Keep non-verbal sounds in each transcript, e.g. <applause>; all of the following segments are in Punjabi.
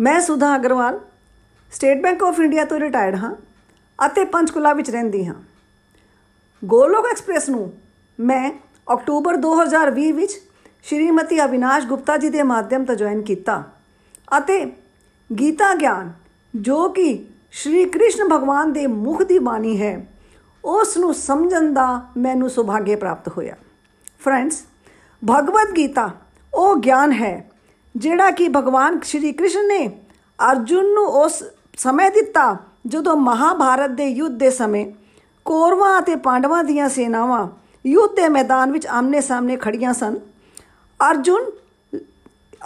ਮੈਂ Sudha Agarwal state bank of India ਤੋਂ ਰਿਟਾਇਰਡ ਹਾਂ ਅਤੇ ਪੰਚਕੁਲਾ ਵਿੱਚ ਰਹਿੰਦੀ ਹਾਂ। ਗੋਲੋਕ ਐਕਸਪ੍ਰੈਸ ਨੂੰ ਮੈਂ ਅਕਤੂਬਰ 2020 ਵਿੱਚ ਸ਼੍ਰੀਮਤੀ ਅਵਿਨਾਸ਼ ਗੁਪਤਾ ਜੀ ਦੇ ਮਾਧਿਅਮ ਤੋਂ ਜੁਆਇਨ ਕੀਤਾ ਅਤੇ ਗੀਤਾ ਗਿਆਨ, ਜੋ ਕਿ ਸ਼੍ਰੀ ਕ੍ਰਿਸ਼ਨ ਭਗਵਾਨ ਦੇ ਮੁਖ ਦੀ ਬਾਣੀ ਹੈ, ਉਸ ਨੂੰ ਸਮਝਣ ਦਾ ਮੈਨੂੰ ਸੁਭਾਗੇ ਪ੍ਰਾਪਤ ਹੋਇਆ। ਫਰੈਂਡਸ ਭਗਵਦ ਗੀਤਾ, ਉਹ ਗਿਆਨ ਹੈ ਜਿਹੜਾ ਕਿ ਭਗਵਾਨ ਸ਼੍ਰੀ ਕ੍ਰਿਸ਼ਨ ਨੇ ਅਰਜੁਨ ਨੂੰ ਉਸ ਸਮੇਂ ਦਿੱਤਾ, ਜਦੋਂ ਮਹਾਭਾਰਤ ਦੇ ਯੁੱਧ ਦੇ ਸਮੇਂ ਕੌਰਵਾਂ ਅਤੇ ਪਾਂਡਵਾਂ ਦੀਆਂ ਸੈਨਾਵਾਂ ਯੁੱਧ ਦੇ ਮੈਦਾਨ ਵਿੱਚ ਆਮਨੇ ਸਾਹਮਣੇ ਖੜੀਆਂ ਸਨ। ਅਰਜੁਨ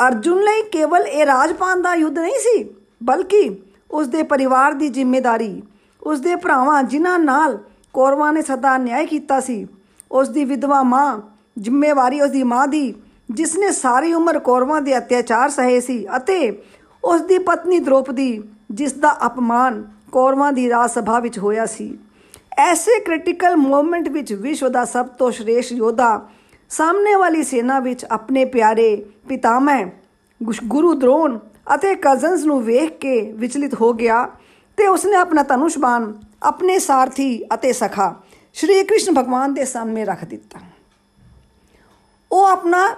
ਅਰਜੁਨ ਲਈ ਕੇਵਲ ਇਹ ਰਾਜਪਾਨ ਦਾ ਯੁੱਧ ਨਹੀਂ ਸੀ, ਬਲਕਿ ਉਸ ਦੇ ਪਰਿਵਾਰ ਦੀ ਜ਼ਿੰਮੇਵਾਰੀ ਉਸ ਦੇ ਭਰਾਵਾਂ ਜਿਨ੍ਹਾਂ ਨਾਲ ਕੌਰਵਾਂ ਨੇ ਸਦਾ ਨਿਆਂ ਕੀਤਾ ਸੀ ਉਸ ਦੀ ਵਿਧਵਾ ਮਾਂ, ਜ਼ਿੰਮੇਵਾਰੀ ਉਸ ਦੀ ਮਾਂ ਦੀ ਜਿਸ ਨੇ ਸਾਰੀ ਉਮਰ ਕੌਰਵਾਂ ਦੇ ਅਤਿਆਚਾਰ ਸਹੇ ਸੀ ਅਤੇ ਉਸ ਦੀ ਪਤਨੀ ਦ੍ਰੋਪਦੀ ਜਿਸ ਦਾ ਅਪਮਾਨ ਕੌਰਵਾਂ ਦੀ ਰਾਜ ਸਭਾ ਵਿੱਚ ਹੋਇਆ ਸੀ। ਐਸੇ ਕ੍ਰਿਟੀਕਲ ਮੂਮੈਂਟ ਵਿੱਚ ਵਿਸ਼ਵ ਦਾ ਸਭ ਤੋਂ ਸ਼੍ਰੇਸ਼ਟ ਯੋਧਾ ਸਾਹਮਣੇ ਵਾਲੀ ਸੈਨਾ ਵਿੱਚ ਆਪਣੇ ਪਿਆਰੇ ਪਿਤਾਮਹ ਗੁਰੂ ਦ੍ਰੋਣ ਅਤੇ ਕਜ਼ਨਸ ਨੂੰ ਵੇਖ ਕੇ ਵਿਚਲਿਤ ਹੋ ਗਿਆ ਤੇ ਉਸਨੇ ਆਪਣਾ ਧਨੁਸ਼ਬਾਨ ਆਪਣੇ ਸਾਰਥੀ ਅਤੇ ਸਖਾ ਸ਼੍ਰੀ ਕ੍ਰਿਸ਼ਨ ਭਗਵਾਨ ਦੇ ਸਾਹਮਣੇ ਰੱਖ ਦਿੱਤਾ। ਉਹ ਆਪਣਾ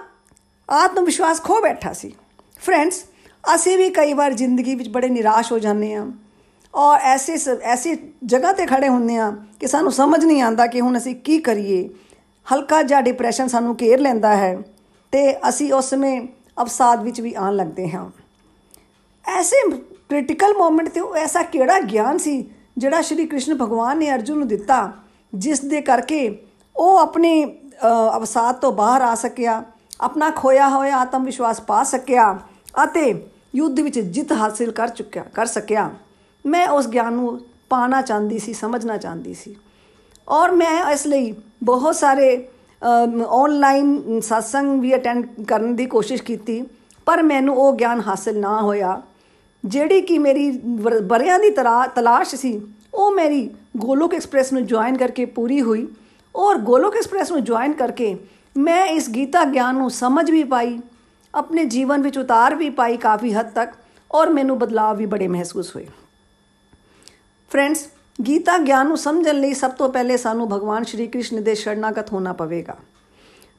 ਆਤਮ ਵਿਸ਼ਵਾਸ ਖੋ ਬੈਠਾ ਸੀ। ਫਰੈਂਡਸ ਅਸੀਂ ਵੀ ਕਈ ਵਾਰ ਜ਼ਿੰਦਗੀ ਵਿੱਚ ਬੜੇ ਨਿਰਾਸ਼ ਹੋ ਜਾਂਦੇ ਹਾਂ ਔਰ ਐਸੇ ਐਸੀ ਜਗ੍ਹਾ ਤੇ ਖੜੇ ਹੁੰਦੇ ਆ ਕਿ ਸਾਨੂੰ ਸਮਝ ਨਹੀਂ ਆਉਂਦਾ ਕਿ ਹੁਣ ਅਸੀਂ ਕੀ ਕਰੀਏ। ਹਲਕਾ ਜਿਹਾ ਡਿਪਰੈਸ਼ਨ ਸਾਨੂੰ ਘੇਰ ਲੈਂਦਾ ਹੈ ਤੇ ਅਸੀਂ ਉਸ ਸਮੇਂ ਅਵਸਾਦ ਵਿੱਚ ਵੀ ਆਣ ਲੱਗਦੇ ਹਾਂ। ਐਸੇ ਕ੍ਰਿਟੀਕਲ ਮੂਮੈਂਟ ਤੇ ਉਹ ਐਸਾ ਕਿਹੜਾ ਗਿਆਨ ਸੀ ਜਿਹੜਾ ਸ਼੍ਰੀ ਕ੍ਰਿਸ਼ਨ ਭਗਵਾਨ ਨੇ ਅਰਜੁਨ ਨੂੰ ਦਿੱਤਾ, ਜਿਸ ਦੇ ਕਰਕੇ ਉਹ ਆਪਣੇ ਅਵਸਾਦ ਤੋਂ ਬਾਹਰ ਆ ਸਕਿਆ ਆਪਣਾ ਖੋਇਆ ਹੋਇਆ ਆਤਮ ਵਿਸ਼ਵਾਸ ਪਾ ਸਕਿਆ ਅਤੇ ਯੁੱਧ ਵਿੱਚ ਜਿੱਤ ਹਾਸਲ ਕਰ ਚੁੱਕਿਆ, ਕਰ ਸਕਿਆ। ਮੈਂ ਉਸ ਗਿਆਨ ਨੂੰ ਪਾਣਾ ਚਾਹੁੰਦੀ ਸੀ, ਸਮਝਣਾ ਚਾਹੁੰਦੀ ਸੀ। ਔਰ ਮੈਂ ਇਸ ਲਈ ਬਹੁਤ ਸਾਰੇ ਆਨਲਾਈਨ satsang ਵੀ ਅਟੈਂਡ ਕਰਨ ਦੀ ਕੋਸ਼ਿਸ਼ ਕੀਤੀ, ਪਰ ਮੈਨੂੰ ਉਹ ਗਿਆਨ ਹਾਸਲ ਨਾ ਹੋਇਆ। ਜਿਹੜੀ ਕਿ ਮੇਰੀ ਬਰਿਆਂ ਦੀ ਤਲਾਸ਼ ਸੀ, ਉਹ ਮੇਰੀ ਗੋਲੋਕ ਐਕਸਪ੍ਰੈਸ ਨੂੰ ਜੁਆਇਨ ਕਰਕੇ ਪੂਰੀ ਹੋਈ। ਔਰ ਗੋਲੋਕ ਐਕਸਪ੍ਰੈਸ ਨੂੰ ਜੁਆਇਨ ਕਰਕੇ ਮੈਂ ਇਸ ਗੀਤਾ ਗਿਆਨ ਨੂੰ ਸਮਝ ਵੀ ਪਾਈ, ਆਪਣੇ ਜੀਵਨ ਵਿੱਚ ਉਤਾਰ ਵੀ ਪਾਈ ਕਾਫੀ ਹੱਦ ਤੱਕ, ਔਰ ਮੈਨੂੰ ਬਦਲਾਅ ਵੀ ਬੜੇ ਮਹਿਸੂਸ ਹੋਏ। ਫਰੈਂਡਸ ਗੀਤਾ ਗਿਆਨ ਨੂੰ ਸਮਝਣ ਲਈ ਸਭ ਤੋਂ ਪਹਿਲੇ ਸਾਨੂੰ ਭਗਵਾਨ ਸ਼੍ਰੀ ਕ੍ਰਿਸ਼ਨ ਦੇ ਸ਼ਰਨਾਗਤ ਹੋਣਾ ਪਵੇਗਾ।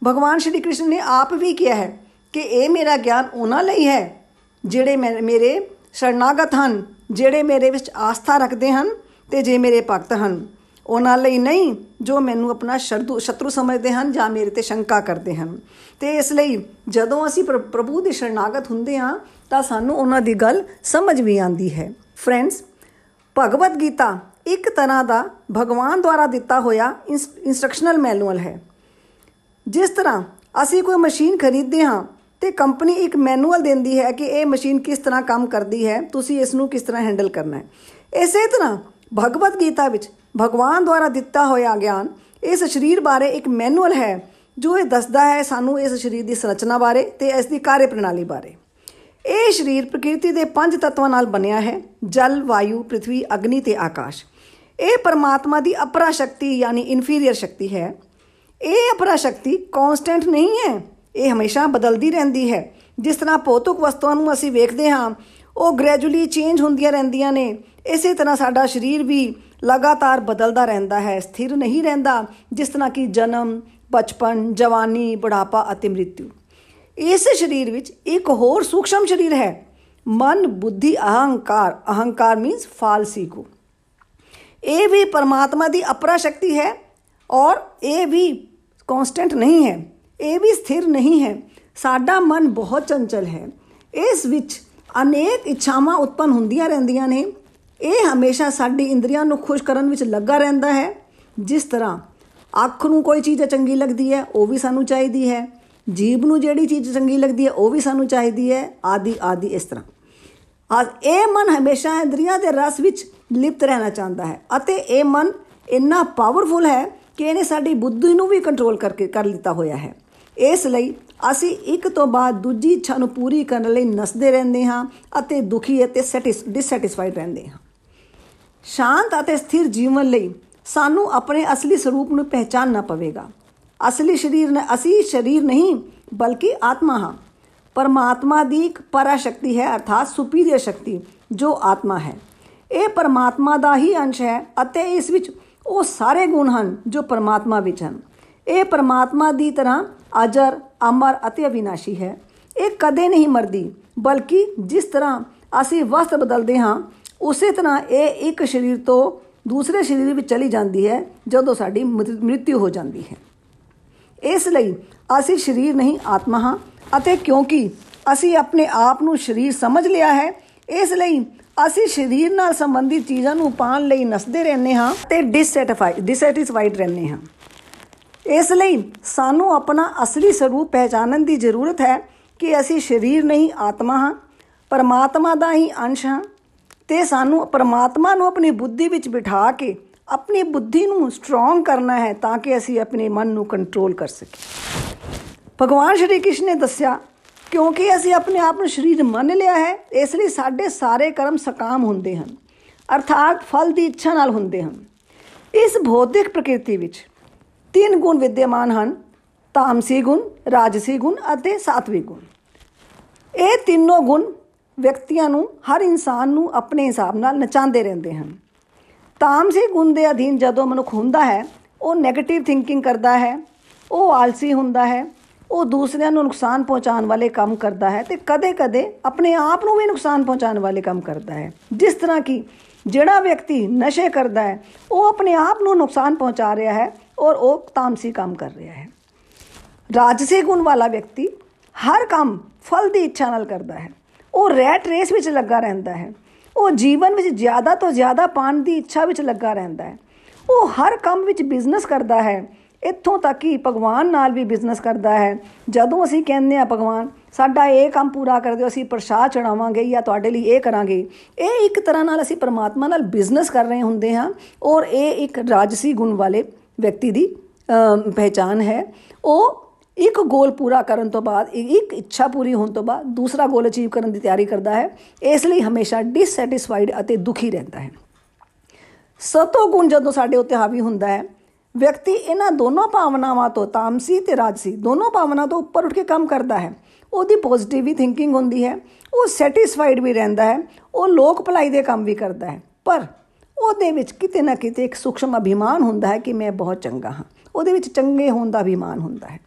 ਭਗਵਾਨ ਸ਼੍ਰੀ ਕ੍ਰਿਸ਼ਨ ਨੇ ਆਪ ਵੀ ਕਿਹਾ ਹੈ ਕਿ ਇਹ ਮੇਰਾ ਗਿਆਨ ਉਹਨਾਂ ਲਈ ਹੈ, ਜਿਹੜੇ ਮੇਰੇ ਸ਼ਰਨਾਗਤ ਹਨ, ਜਿਹੜੇ ਮੇਰੇ ਵਿੱਚ ਆਸਥਾ ਰੱਖਦੇ ਹਨ ਤੇ ਜੇ ਮੇਰੇ ਭਗਤ ਹਨ। ਉਹਨਾਂ ਲਈ ਨਹੀਂ, ਜੋ ਮੈਨੂੰ ਆਪਣਾ ਸ਼ਰਦੂ ਸ਼ਤਰੂ ਸਮਝਦੇ ਹਨ ਜਾਂ ਮੇਰੇ ਤੇ ਸ਼ੰਕਾ ਕਰਦੇ ਹਨ। ਤੇ ਇਸ ਲਈ ਜਦੋਂ ਅਸੀਂ ਪ੍ਰਭੂ ਦੇ ਸ਼ਰਨਾਗਤ ਹੁੰਦੇ ਹਾਂ, ਤਾਂ ਸਾਨੂੰ ਉਹਨਾਂ ਦੀ ਗੱਲ ਸਮਝ ਵੀ ਆਉਂਦੀ ਹੈ। ਫਰੈਂਡਸ ਭਗਵਦ ਗੀਤਾ ਇੱਕ ਤਰ੍ਹਾਂ ਦਾ ਭਗਵਾਨ ਦੁਆਰਾ ਦਿੱਤਾ ਹੋਇਆ ਇਨਸਟਰਕਸ਼ਨਲ ਮੈਨੂਅਲ ਹੈ। ਜਿਸ ਤਰ੍ਹਾਂ ਅਸੀਂ ਕੋਈ ਮਸ਼ੀਨ ਖਰੀਦਦੇ ਹਾਂ ਤੇ ਕੰਪਨੀ ਇੱਕ ਮੈਨੂਅਲ ਦਿੰਦੀ ਹੈ ਕਿ ਇਹ ਮਸ਼ੀਨ ਕਿਸ ਤਰ੍ਹਾਂ ਕੰਮ ਕਰਦੀ ਹੈ, ਤੁਸੀਂ ਇਸ ਨੂੰ ਕਿਸ ਤਰ੍ਹਾਂ ਹੈਂਡਲ ਕਰਨਾ ਹੈ। ਇਸੇ ਤਰ੍ਹਾਂ ਭਗਵਦ ਗੀਤਾ ਵਿੱਚ ਭਗਵਾਨ ਦੁਆਰਾ ਦਿੱਤਾ ਹੋਇਆ ਗਿਆਨ, ਇਸ ਸਰੀਰ ਬਾਰੇ ਇੱਕ ਮੈਨੂਅਲ ਹੈ ਜੋ ਇਹ ਦੱਸਦਾ ਹੈ ਸਾਨੂੰ ਇਸ ਸਰੀਰ ਦੀ ਸੰਰਚਨਾ ਬਾਰੇ ਤੇ ਇਸ ਦੀ ਕਾਰਜ ਪ੍ਰਣਾਲੀ ਬਾਰੇ। ਇਹ ਸਰੀਰ ਪ੍ਰਕਿਰਤੀ ਦੇ ਪੰਜ ਤੱਤਾਂ ਨਾਲ ਬਣਿਆ ਹੈ, ਜਲ, ਵਾਯੂ, ਪ੍ਰithvi, ਅਗਨੀ ਤੇ ਆਕਾਸ਼। ਇਹ ਪਰਮਾਤਮਾ ਦੀ ਅਪਰਾ ਸ਼ਕਤੀ ਯਾਨੀ ਇਨਫੀਰੀਅਰ ਸ਼ਕਤੀ ਹੈ। ਇਹ ਅਪਰਾ ਸ਼ਕਤੀ ਕਨਸਟੈਂਟ ਨਹੀਂ ਹੈ, ਇਹ ਹਮੇਸ਼ਾ ਬਦਲਦੀ ਰਹਿੰਦੀ ਹੈ। ਜਿਸ ਤਰ੍ਹਾਂ ਭੌਤਿਕ ਵਸਤੂਆਂ ਨੂੰ ਅਸੀਂ ਵੇਖਦੇ ਹਾਂ, ਉਹ ਗ੍ਰੈਜੂਅਲੀ ਚੇਂਜ ਹੁੰਦੀਆਂ ਰਹਿੰਦੀਆਂ ਨੇ। ਇਸੇ ਤਰ੍ਹਾਂ ਸਾਡਾ ਸਰੀਰ ਵੀ ਲਗਾਤਾਰ ਬਦਲਦਾ ਰਹਿੰਦਾ ਹੈ ਸਥਿਰ ਨਹੀਂ ਰਹਿੰਦਾ ਜਿਸ ਤਰ੍ਹਾਂ ਕਿ ਜਨਮ ਬਚਪਨ ਜਵਾਨੀ ਬੁਢਾਪਾ ਅਤੇ ਮ੍ਰਿਤਿੂ ਇਸ ਸਰੀਰ ਵਿੱਚ ਇੱਕ ਹੋਰ ਸੂਖਸ਼ਮ ਸਰੀਰ ਹੈ ਮਨ ਬੁੱਧੀ ਅਹੰਕਾਰ ਅਹੰਕਾਰ ਮੀਨਸ ਫਾਲਸ ਈਗੋ ਇਹ ਵੀ ਪਰਮਾਤਮਾ ਦੀ ਅਪਰਾ ਸ਼ਕਤੀ ਹੈ ਔਰ ਇਹ ਵੀ ਕਨਸਟੈਂਟ ਨਹੀਂ ਹੈ ਇਹ ਵੀ ਸਥਿਰ ਨਹੀਂ ਹੈ ਸਾਡਾ ਮਨ ਬਹੁਤ ਚੰਚਲ ਹੈ ਇਸ ਵਿੱਚ ਅਨੇਕ ਇੱਛਾਵਾਂ ਉਤਪਨ ਹੁੰਦੀਆਂ ਰਹਿੰਦੀਆਂ ਨੇ ਇਹ ਹਮੇਸ਼ਾ ਸਾਡੀ ਇੰਦਰੀਆਂ ਨੂੰ ਖੁਸ਼ ਕਰਨ ਵਿੱਚ ਲੱਗਾ ਰਹਿੰਦਾ ਹੈ। ਜਿਸ ਤਰ੍ਹਾਂ ਅੱਖ ਨੂੰ ਕੋਈ ਚੀਜ਼ ਚੰਗੀ ਲੱਗਦੀ ਹੈ, ਉਹ ਵੀ ਸਾਨੂੰ ਚਾਹੀਦੀ ਹੈ। ਜੀਬ ਨੂੰ ਜਿਹੜੀ ਚੀਜ਼ ਚੰਗੀ ਲੱਗਦੀ ਹੈ, ਉਹ ਵੀ ਸਾਨੂੰ ਚਾਹੀਦੀ ਹੈ। ਆਦਿ ਆਦਿ ਇਸ ਤਰ੍ਹਾਂ। ਅੱਜ ਇਹ ਮਨ ਹਮੇਸ਼ਾ ਇੰਦਰੀਆਂ ਦੇ ਰਸ ਵਿੱਚ ਲਿਪਤ ਰਹਿਣਾ ਚਾਹੁੰਦਾ ਹੈ ਅਤੇ ਇਹ ਮਨ ਇੰਨਾ ਪਾਵਰਫੁਲ ਹੈ ਕਿ ਇਹਨੇ ਸਾਡੀ ਬੁੱਧੀ ਨੂੰ ਵੀ ਕੰਟਰੋਲ ਕਰਕੇ ਕਰ ਲਿੱਤਾ ਹੋਇਆ ਹੈ। ਇਸ ਲਈ ਅਸੀਂ ਇੱਕ ਤੋਂ ਬਾਅਦ ਦੂਜੀ ਇੱਛਾ ਨੂੰ ਪੂਰੀ ਕਰਨ ਲਈ ਨਸਦੇ ਰਹਿੰਦੇ ਹਾਂ ਅਤੇ ਦੁਖੀ ਅਤੇ ਡਿਸਸੈਟੀਸਫਾਈਡ ਰਹਿੰਦੇ ਹਾਂ। ਸ਼ਾਂਤ ਅਤੇ ਸਥਿਰ ਜੀਵਨ ਲਈ ਸਾਨੂੰ ਆਪਣੇ ਅਸਲੀ ਸਰੂਪ ਨੂੰ ਪਹਿਚਾਨਣਾ ਪਵੇਗਾ। ਅਸਲੀ ਸਰੀਰ ਅਸੀਂ ਸਰੀਰ ਨਹੀਂ, ਬਲਕਿ ਆਤਮਾ ਹਾਂ। ਪਰਮਾਤਮਾ ਦੀ ਇੱਕ ਪਰਾ ਸ਼ਕਤੀ ਹੈ ਅਰਥਾਤ ਸੁਪੀਰੀਅਰ ਸ਼ਕਤੀ, ਜੋ ਆਤਮਾ ਹੈ। ਇਹ ਪਰਮਾਤਮਾ ਦਾ ਹੀ ਅੰਸ਼ ਹੈ ਅਤੇ ਇਸ ਵਿੱਚ ਉਹ ਸਾਰੇ ਗੁਣ ਹਨ ਜੋ ਪਰਮਾਤਮਾ ਵਿੱਚ ਹਨ। ਇਹ ਪਰਮਾਤਮਾ ਦੀ ਤਰ੍ਹਾਂ ਅਜਰ, ਅਮਰ ਅਤੇ ਅਵਿਨਾਸ਼ੀ ਹੈ। ਇਹ ਕਦੇ ਨਹੀਂ ਮਰਦੀ, ਬਲਕਿ ਜਿਸ ਤਰ੍ਹਾਂ ਅਸੀਂ ਵਸਤ ਬਦਲਦੇ ਹਾਂ ਉਸੇ ਤਰ੍ਹਾਂ ਇਹ ਇੱਕ ਸਰੀਰ ਤੋਂ ਦੂਸਰੇ ਸਰੀਰ ਵਿੱਚ ਚਲੀ ਜਾਂਦੀ ਹੈ, ਜਦੋਂ ਸਾਡੀ ਮ੍ਰਿਤਿੂ ਹੋ ਜਾਂਦੀ ਹੈ। ਇਸ ਲਈ ਅਸੀਂ ਸਰੀਰ ਨਹੀਂ ਆਤਮਾ ਹਾਂ ਅਤੇ ਕਿਉਂਕਿ ਅਸੀਂ ਆਪਣੇ ਆਪ ਨੂੰ ਸਰੀਰ ਸਮਝ ਲਿਆ ਹੈ, ਇਸ ਲਈ ਅਸੀਂ ਸਰੀਰ ਨਾਲ ਸੰਬੰਧਿਤ ਚੀਜ਼ਾਂ ਨੂੰ ਪਾਣ ਲਈ ਨਸਦੇ ਰਹਿੰਦੇ ਹਾਂ ਤੇ ਡਿਸਸੈਟੀਫਾਈਡ ਡਿਸਸੈਟੀਸਫਾਈਡ ਰਹਿੰਦੇ ਹਾਂ। ਇਸ ਲਈ ਸਾਨੂੰ ਆਪਣਾ ਅਸਲੀ ਸਰੂਪ ਪਹਿਚਾਨਣ ਦੀ ਜ਼ਰੂਰਤ ਹੈ ਕਿ ਅਸੀਂ ਸਰੀਰ ਨਹੀਂ ਆਤਮਾ ਹਾਂ, ਪਰਮਾਤਮਾ ਦਾ ਹੀ ਅੰਸ਼ ਹਾਂ ਤੇ ਸਾਨੂੰ ਪਰਮਾਤਮਾ ਨੂੰ ਆਪਣੀ ਬੁੱਧੀ ਵਿੱਚ ਬਿਠਾ ਕੇ ਆਪਣੀ ਬੁੱਧੀ ਨੂੰ ਸਟਰੋਂਗ ਕਰਨਾ ਹੈ ਤਾਂ ਕਿ ਅਸੀਂ ਆਪਣੇ ਮਨ ਨੂੰ ਕੰਟਰੋਲ ਕਰ ਸਕੀਏ। ਭਗਵਾਨ ਸ਼੍ਰੀ ਕ੍ਰਿਸ਼ਨ ਨੇ ਦੱਸਿਆ, ਕਿਉਂਕਿ ਅਸੀਂ ਆਪਣੇ ਆਪ ਨੂੰ ਸਰੀਰ ਮੰਨ ਲਿਆ ਹੈ, ਇਸ ਲਈ ਸਾਡੇ ਸਾਰੇ ਕਰਮ ਸਕਾਮ ਹੁੰਦੇ ਹਨ, ਅਰਥਾਤ ਫਲ ਦੀ ਇੱਛਾ ਨਾਲ ਹੁੰਦੇ ਹਨ। ਇਸ ਭੌਤਿਕ ਪ੍ਰਕਿਰਤੀ ਵਿੱਚ ਤਿੰਨ ਗੁਣ ਵਿਦਿਆਮਾਨ ਹਨ, ਤਾਮਸੀ ਗੁਣ, ਰਾਜਸੀ ਗੁਣ ਅਤੇ ਸਾਤਵਿਕ ਗੁਣ। ਇਹ ਤਿੰਨੋਂ ਗੁਣ ਵਿਅਕਤੀਆਂ ਨੂੰ, ਹਰ ਇਨਸਾਨ ਨੂੰ ਆਪਣੇ ਹਿਸਾਬ ਨਾਲ ਨਚਾਉਂਦੇ ਰਹਿੰਦੇ ਹਨ। ਤਾਮਸੀ ਗੁਣ ਦੇ ਅਧੀਨ ਜਦੋਂ ਮਨੁੱਖ ਹੁੰਦਾ ਹੈ, ਉਹ 네ਗੇਟਿਵ ਥਿੰਕਿੰਗ ਕਰਦਾ ਹੈ, ਉਹ ਆਲਸੀ ਹੁੰਦਾ ਹੈ, ਉਹ ਦੂਸਰਿਆਂ ਨੂੰ ਨੁਕਸਾਨ ਪਹੁੰਚਾਉਣ ਵਾਲੇ ਕੰਮ ਕਰਦਾ ਹੈ ਤੇ ਕਦੇ-ਕਦੇ ਆਪਣੇ ਆਪ ਨੂੰ ਵੀ ਨੁਕਸਾਨ ਪਹੁੰਚਾਉਣ ਵਾਲੇ ਕੰਮ ਕਰਦਾ ਹੈ। ਜਿਸ ਤਰ੍ਹਾਂ ਕਿ ਜਿਹੜਾ ਵਿਅਕਤੀ ਨਸ਼ੇ ਕਰਦਾ ਹੈ, ਉਹ ਆਪਣੇ ਆਪ ਨੂੰ ਨੁਕਸਾਨ ਪਹੁੰਚਾ ਰਿਹਾ ਹੈ ਔਰ ਉਹ ਤਾਮਸੀ ਕੰਮ ਕਰ ਰਿਹਾ ਹੈ। ਰਾਜਸੀ ਗੁਣ ਵਾਲਾ ਵਿਅਕਤੀ ਹਰ ਕੰਮ ਫਲ ਦੀ ਇੱਛਾ ਨਾਲ ਕਰਦਾ ਹੈ। ਉਹ ਰੈਟ ਰੇਸ ਵਿੱਚ ਲੱਗਾ ਰਹਿੰਦਾ ਹੈ। ਉਹ ਜੀਵਨ ਵਿੱਚ ਜ਼ਿਆਦਾ ਤੋਂ ਜ਼ਿਆਦਾ ਪਾਣ ਦੀ ਇੱਛਾ ਵਿੱਚ ਲੱਗਾ ਰਹਿੰਦਾ ਹੈ। ਉਹ ਹਰ ਕੰਮ ਵਿੱਚ ਬਿਜ਼ਨਸ ਕਰਦਾ ਹੈ। ਇੱਥੋਂ ਤੱਕ ਕਿ ਭਗਵਾਨ ਨਾਲ ਵੀ ਬਿਜ਼ਨਸ ਕਰਦਾ ਹੈ। ਜਦੋਂ ਅਸੀਂ ਕਹਿੰਦੇ ਆ ਭਗਵਾਨ, ਸਾਡਾ ਇਹ ਕੰਮ ਪੂਰਾ ਕਰ ਦਿਓ, ਅਸੀਂ ਪ੍ਰਸ਼ਾਦ ਚੜਾਵਾਂਗੇ ਜਾਂ ਤੁਹਾਡੇ ਲਈ ਇਹ ਕਰਾਂਗੇ। ਇਹ ਇੱਕ ਤਰ੍ਹਾਂ ਨਾਲ ਅਸੀਂ ਪਰਮਾਤਮਾ ਨਾਲ ਬਿਜ਼ਨਸ ਕਰ ਰਹੇ ਹੁੰਦੇ ਹਾਂ ਔਰ ਇਹ ਇੱਕ ਰਾਜਸੀ ਗੁਣ ਵਾਲੇ ਵਿਅਕਤੀ ਦੀ ਪਹਿਚਾਨ ਹੈ। ਉਹ ਇੱਕ ਗੋਲ ਪੂਰਾ ਕਰਨ ਤੋਂ ਬਾਅਦ ਇੱਕ ਇੱਛਾ ਪੂਰੀ ਹੋਣ ਤੋਂ ਬਾਅਦ ਦੂਸਰਾ ਗੋਲ ਅਚੀਵ ਕਰਨ ਦੀ ਤਿਆਰੀ ਕਰਦਾ ਹੈ। ਇਸ ਲਈ ਹਮੇਸ਼ਾ ਡਿਸਸੈਟੀਸਫਾਈਡ ਅਤੇ ਦੁਖੀ ਰਹਿੰਦਾ ਹੈ। ਸਤੋ ਗੁਣ ਜਦੋਂ ਸਾਡੇ ਉੱਤੇ ਹਾਵੀ ਹੁੰਦਾ ਹੈ, ਵਿਅਕਤੀ ਇਹਨਾਂ ਦੋਨੋਂ ਭਾਵਨਾਵਾਂ ਤੋਂ ਤਾਮਸੀ ਤੇ ਰਾਜਸੀ, ਦੋਨੋਂ ਭਾਵਨਾ ਤੋਂ ਉੱਪਰ ਉੱਠ ਕੇ ਕੰਮ ਕਰਦਾ ਹੈ। ਉਹਦੀ ਪੋਜ਼ਿਟਿਵ ਥਿੰਕਿੰਗ ਹੁੰਦੀ ਹੈ, ਉਹ ਸੈਟੀਸਫਾਈਡ ਵੀ ਰਹਿੰਦਾ ਹੈ, ਉਹ ਲੋਕ ਭਲਾਈ ਦੇ ਕੰਮ ਵੀ ਕਰਦਾ ਹੈ। ਪਰ ਉਹਦੇ ਵਿੱਚ ਕਿਤੇ ਨਾ ਕਿਤੇ ਇੱਕ ਸੂਖਮ ਅਭਿਮਾਨ ਹੁੰਦਾ ਹੈ ਕਿ ਮੈਂ ਬਹੁਤ ਚੰਗਾ ਹਾਂ। ਉਹਦੇ ਵਿੱਚ ਚੰਗੇ ਹੋਣ ਦਾ ਅਭਿਮਾਨ ਹੁੰਦਾ ਹੈ।